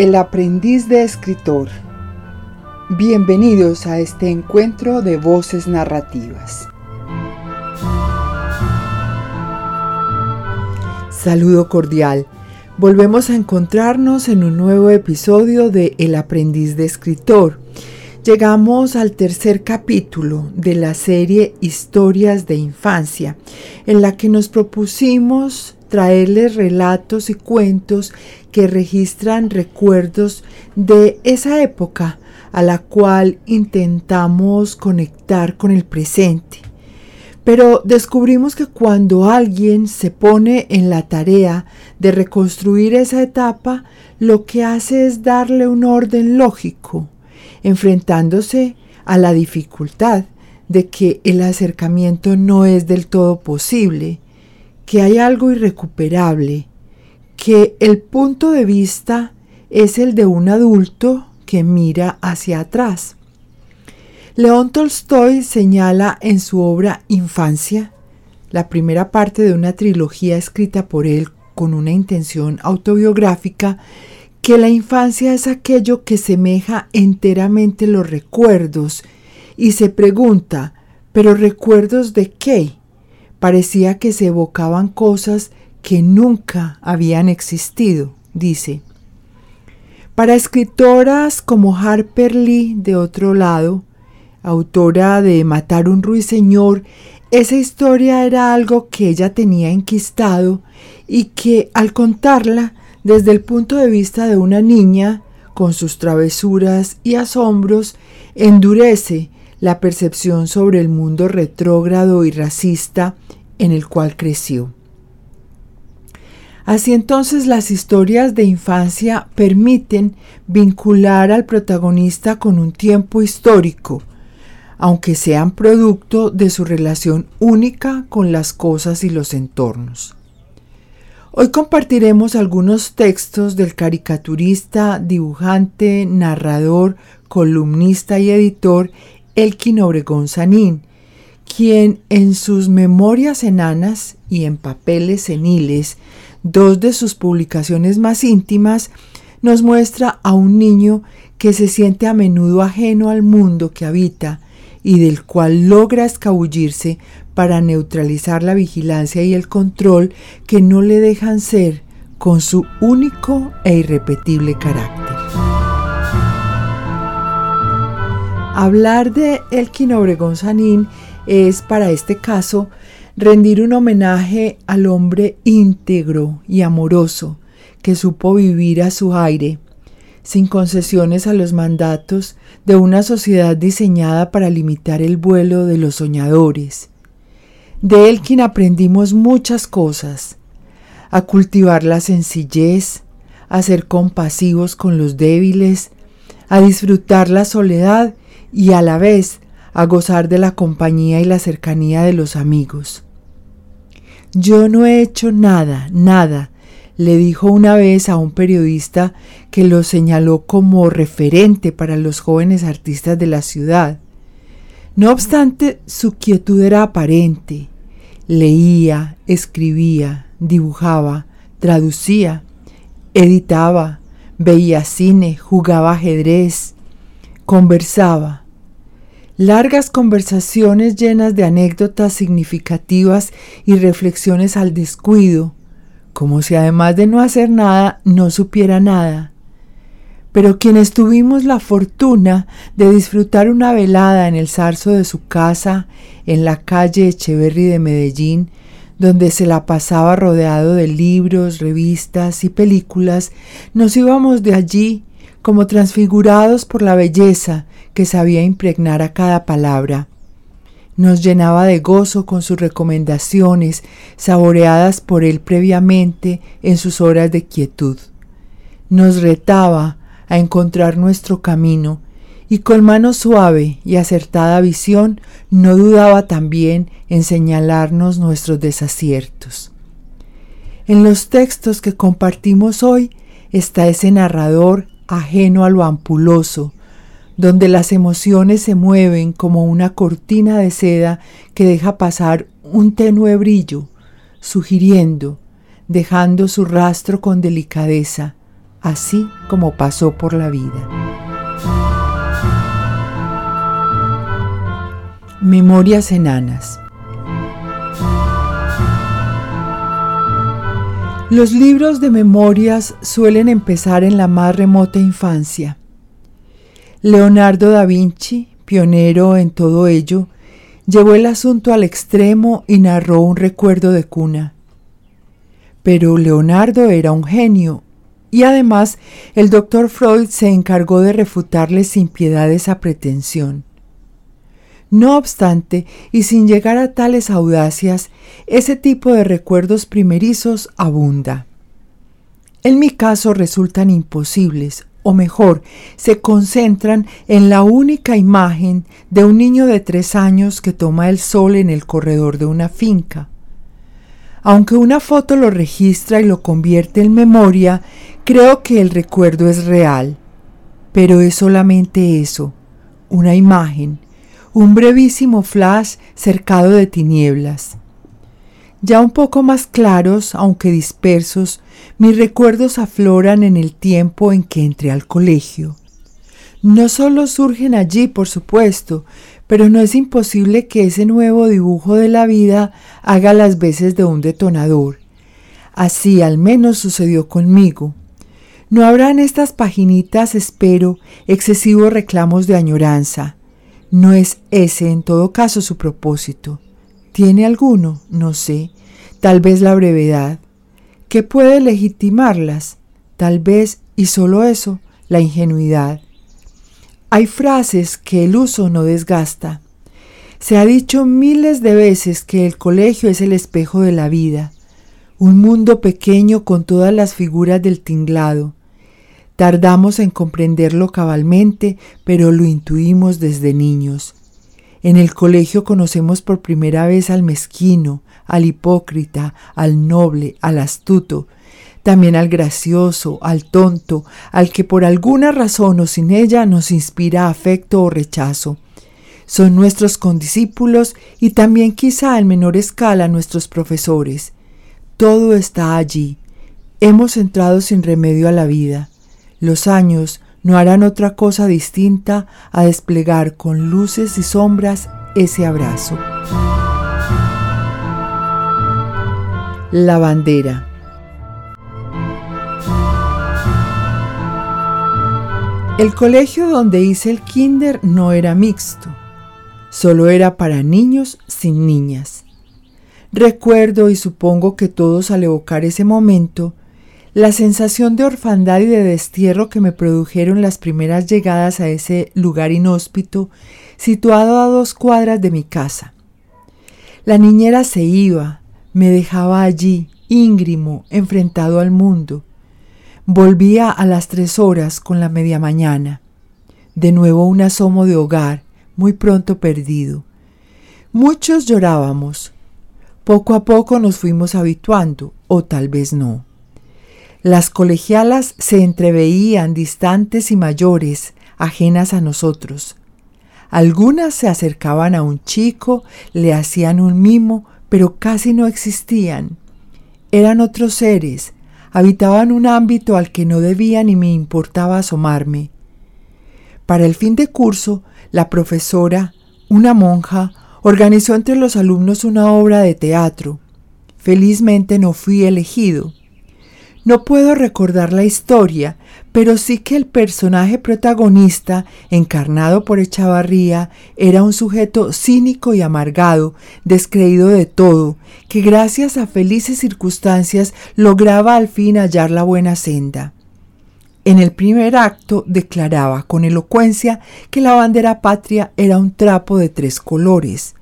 El aprendiz de escritor. Bienvenidos a este encuentro de voces narrativas. Saludo cordial. Volvemos a encontrarnos en un nuevo episodio de El aprendiz de escritor. Llegamos al tercer capítulo de la serie Historias de Infancia, en la que nos propusimos traerles relatos y cuentos que registran recuerdos de esa época a la cual intentamos conectar con el presente. Pero descubrimos que cuando alguien se pone en la tarea de reconstruir esa etapa, lo que hace es darle un orden lógico, enfrentándose a la dificultad de que el acercamiento no es del todo posible, que hay algo irrecuperable, que el punto de vista es el de un adulto que mira hacia atrás. León Tolstoy señala en su obra Infancia, la primera parte de una trilogía escrita por él con una intención autobiográfica, que la infancia es aquello que semeja enteramente los recuerdos y se pregunta, ¿pero recuerdos de qué? Parecía que se evocaban cosas que nunca habían existido, dice. Para escritoras como Harper Lee, de otro lado, autora de Matar un ruiseñor, esa historia era algo que ella tenía enquistado y que al contarla desde el punto de vista de una niña, con sus travesuras y asombros, endurece la percepción sobre el mundo retrógrado y racista en el cual creció. Así entonces las historias de infancia permiten vincular al protagonista con un tiempo histórico, aunque sean producto de su relación única con las cosas y los entornos. Hoy compartiremos algunos textos del caricaturista, dibujante, narrador, columnista y editor Elkin Obregón Sanín, quien en sus memorias enanas y en papeles seniles dos de sus publicaciones más íntimas, nos muestra a un niño que se siente a menudo ajeno al mundo que habita y del cual logra escabullirse para neutralizar la vigilancia y el control que no le dejan ser con su único e irrepetible carácter. Hablar de Elkin Obregón Sanín es para este caso rendir un homenaje al hombre íntegro y amoroso que supo vivir a su aire, sin concesiones a los mandatos de una sociedad diseñada para limitar el vuelo de los soñadores. De él quien aprendimos muchas cosas, a cultivar la sencillez, a ser compasivos con los débiles, a disfrutar la soledad y a la vez a gozar de la compañía y la cercanía de los amigos. Yo no he hecho nada, nada, le dijo una vez a un periodista que lo señaló como referente para los jóvenes artistas de la ciudad. No obstante, su quietud era aparente. Leía, escribía, dibujaba, traducía, editaba, veía cine, jugaba ajedrez, conversaba. Largas conversaciones llenas de anécdotas significativas y reflexiones al descuido, como si además de no hacer nada no supiera nada. Pero quienes tuvimos la fortuna de disfrutar una velada en el zarzo de su casa, en la calle Echeverry de Medellín, donde se la pasaba rodeado de libros, revistas y películas, nos íbamos de allí como transfigurados por la belleza que sabía impregnar a cada palabra. Nos llenaba de gozo con sus recomendaciones, saboreadas por él previamente en sus horas de quietud. Nos retaba a encontrar nuestro camino y con mano suave y acertada visión no dudaba también en señalarnos nuestros desaciertos. En los textos que compartimos hoy está ese narrador ajeno a lo ampuloso, donde las emociones se mueven como una cortina de seda que deja pasar un tenue brillo, sugiriendo, dejando su rastro con delicadeza, así como pasó por la vida. Memorias enanas. Los libros de memorias suelen empezar en la más remota infancia. Leonardo da Vinci, pionero en todo ello, llevó el asunto al extremo y narró un recuerdo de cuna. Pero Leonardo era un genio y además el doctor Freud se encargó de refutarle sin piedad esa pretensión. No obstante, y sin llegar a tales audacias, ese tipo de recuerdos primerizos abunda. En mi caso resultan imposibles, o mejor, se concentran en la única imagen de un niño de tres años que toma el sol en el corredor de una finca. Aunque una foto lo registra y lo convierte en memoria, creo que el recuerdo es real. Pero es solamente eso, una imagen, un brevísimo flash cercado de tinieblas. Ya un poco más claros, aunque dispersos, mis recuerdos afloran en el tiempo en que entré al colegio. No solo surgen allí, por supuesto, pero no es imposible que ese nuevo dibujo de la vida haga las veces de un detonador. Así al menos sucedió conmigo. No habrá en estas paginitas, espero, excesivos reclamos de añoranza. No es ese en todo caso su propósito. ¿Tiene alguno? No sé. Tal vez la brevedad. ¿Qué puede legitimarlas? Tal vez, y solo eso, la ingenuidad. Hay frases que el uso no desgasta. Se ha dicho miles de veces que el colegio es el espejo de la vida, un mundo pequeño con todas las figuras del tinglado. Tardamos en comprenderlo cabalmente, pero lo intuimos desde niños. En el colegio conocemos por primera vez al mezquino, al hipócrita, al noble, al astuto, también al gracioso, al tonto, al que por alguna razón o sin ella nos inspira afecto o rechazo. Son nuestros condiscípulos y también quizá en menor escala nuestros profesores. Todo está allí. Hemos entrado sin remedio a la vida. Los años no harán otra cosa distinta a desplegar con luces y sombras ese abrazo. La bandera. El colegio donde hice el kinder no era mixto, solo era para niños sin niñas. Recuerdo y supongo que todos al evocar ese momento la sensación de orfandad y de destierro que me produjeron las primeras llegadas a ese lugar inhóspito situado a dos cuadras de mi casa. La niñera se iba, me dejaba allí, íngrimo, enfrentado al mundo. Volvía a las tres horas con la media mañana. De nuevo un asomo de hogar, muy pronto perdido. Muchos llorábamos. Poco a poco nos fuimos habituando, o tal vez no. Las colegialas se entreveían distantes y mayores, ajenas a nosotros. Algunas se acercaban a un chico, le hacían un mimo, pero casi no existían. Eran otros seres, habitaban un ámbito al que no debía ni me importaba asomarme. Para el fin de curso, la profesora, una monja, organizó entre los alumnos una obra de teatro. Felizmente no fui elegido. No puedo recordar la historia, pero sí que el personaje protagonista, encarnado por Echavarría, era un sujeto cínico y amargado, descreído de todo, que gracias a felices circunstancias lograba al fin hallar la buena senda. En el primer acto declaraba con elocuencia que la bandera patria era un trapo de tres colores,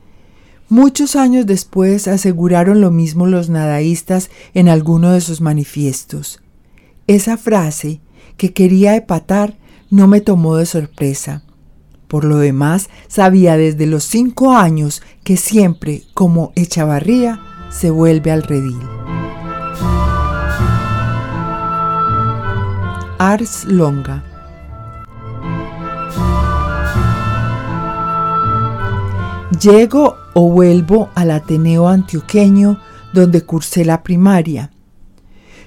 Muchos años después aseguraron lo mismo los nadaístas en alguno de sus manifiestos. Esa frase, que quería epatar, no me tomó de sorpresa. Por lo demás, sabía desde los cinco años que siempre, como Echavarría, se vuelve al redil. Ars Longa Llego o vuelvo al Ateneo antioqueño donde cursé la primaria.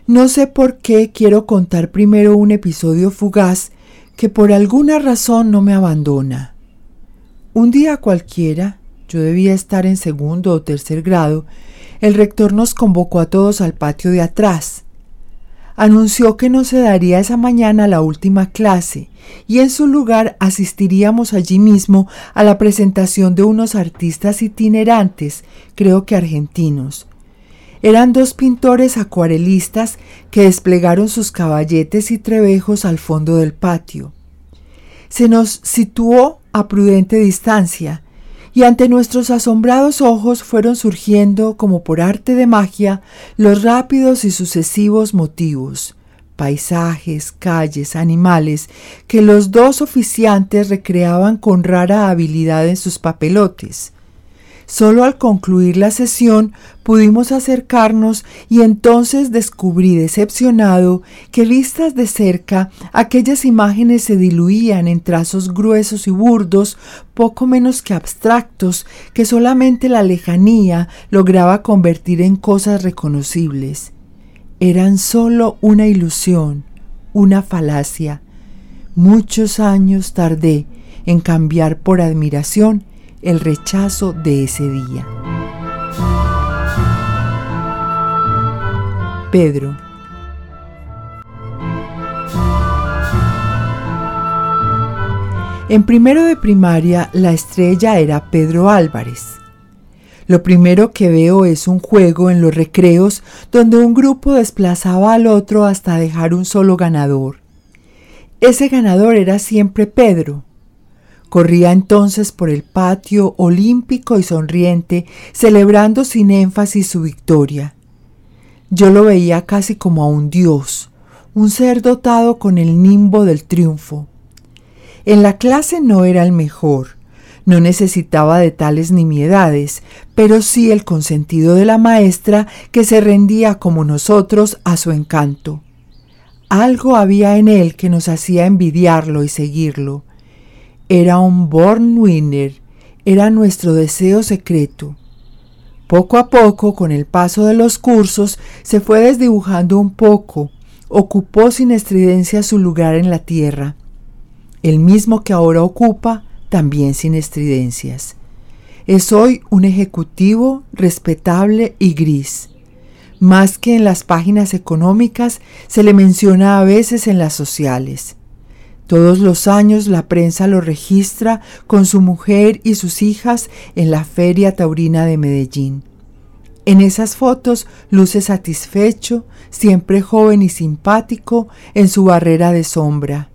No sé por qué quiero contar primero un episodio fugaz que por alguna razón no me abandona. Un día cualquiera, yo debía estar en segundo o tercer grado, el rector nos convocó a todos al patio de atrás. Anunció que no se daría esa mañana la última clase y en su lugar asistiríamos allí mismo a la presentación de unos artistas itinerantes, creo que argentinos. Eran dos pintores acuarelistas que desplegaron sus caballetes y trebejos al fondo del patio. Se nos situó a prudente distancia y ante nuestros asombrados ojos fueron surgiendo, como por arte de magia, los rápidos y sucesivos motivos, paisajes, calles, animales, que los dos oficiantes recreaban con rara habilidad en sus papelotes. Solo al concluir la sesión pudimos acercarnos y entonces descubrí decepcionado que vistas de cerca aquellas imágenes se diluían en trazos gruesos y burdos, poco menos que abstractos, que solamente la lejanía lograba convertir en cosas reconocibles. Eran solo una ilusión, una falacia. Muchos años tardé en cambiar por admiración el rechazo de ese día. Pedro. En primero de primaria la estrella era Pedro Álvarez. Lo primero que veo es un juego en los recreos donde un grupo desplazaba al otro hasta dejar un solo ganador. Ese ganador era siempre Pedro, Corría entonces por el patio olímpico y sonriente, celebrando sin énfasis su victoria. Yo lo veía casi como a un dios, un ser dotado con el nimbo del triunfo. En la clase no era el mejor, no necesitaba de tales nimiedades, pero sí el consentido de la maestra que se rendía como nosotros a su encanto. Algo había en él que nos hacía envidiarlo y seguirlo. Era un born winner, era nuestro deseo secreto. Poco a poco, con el paso de los cursos, se fue desdibujando un poco, ocupó sin estridencia su lugar en la tierra, el mismo que ahora ocupa, también sin estridencias. Es hoy un ejecutivo respetable y gris. Más que en las páginas económicas, se le menciona a veces en las sociales. Todos los años la prensa lo registra con su mujer y sus hijas en la Feria Taurina de Medellín. En esas fotos luce satisfecho, siempre joven y simpático, en su barrera de sombra.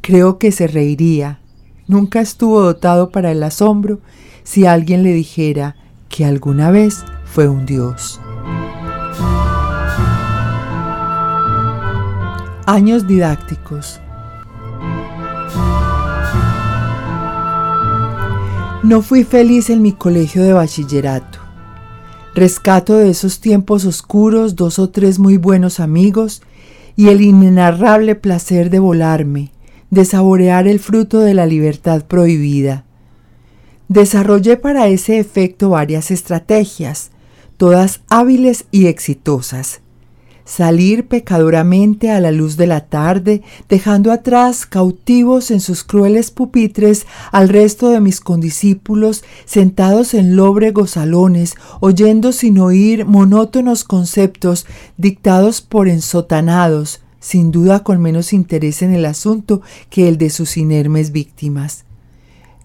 Creo que se reiría. Nunca estuvo dotado para el asombro si alguien le dijera que alguna vez fue un dios. Años didácticos. No fui feliz en mi colegio de bachillerato. Rescato de esos tiempos oscuros dos o tres muy buenos amigos y el inenarrable placer de volarme, de saborear el fruto de la libertad prohibida. Desarrollé para ese efecto varias estrategias, todas hábiles y exitosas salir pecadoramente a la luz de la tarde, dejando atrás cautivos en sus crueles pupitres al resto de mis condiscípulos sentados en lóbregos salones, oyendo sin oír monótonos conceptos dictados por ensotanados, sin duda con menos interés en el asunto que el de sus inermes víctimas.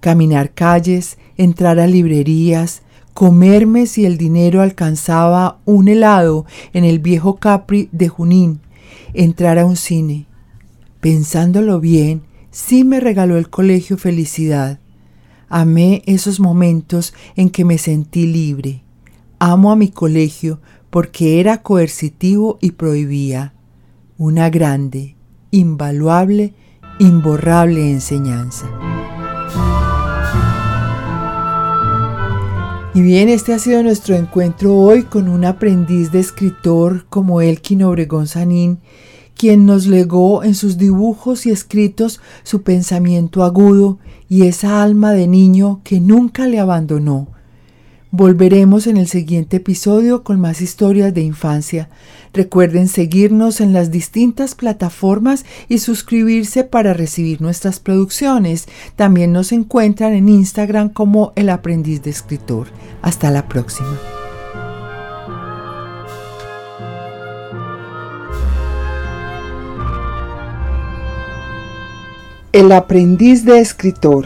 Caminar calles, entrar a librerías, comerme si el dinero alcanzaba un helado en el viejo Capri de Junín, entrar a un cine. Pensándolo bien, sí me regaló el colegio felicidad. Amé esos momentos en que me sentí libre. Amo a mi colegio porque era coercitivo y prohibía. Una grande, invaluable, imborrable enseñanza. Y bien, este ha sido nuestro encuentro hoy con un aprendiz de escritor como Elkin Obregón Sanín, quien nos legó en sus dibujos y escritos su pensamiento agudo y esa alma de niño que nunca le abandonó. Volveremos en el siguiente episodio con más historias de infancia. Recuerden seguirnos en las distintas plataformas y suscribirse para recibir nuestras producciones. También nos encuentran en Instagram como El Aprendiz de Escritor. Hasta la próxima. El Aprendiz de Escritor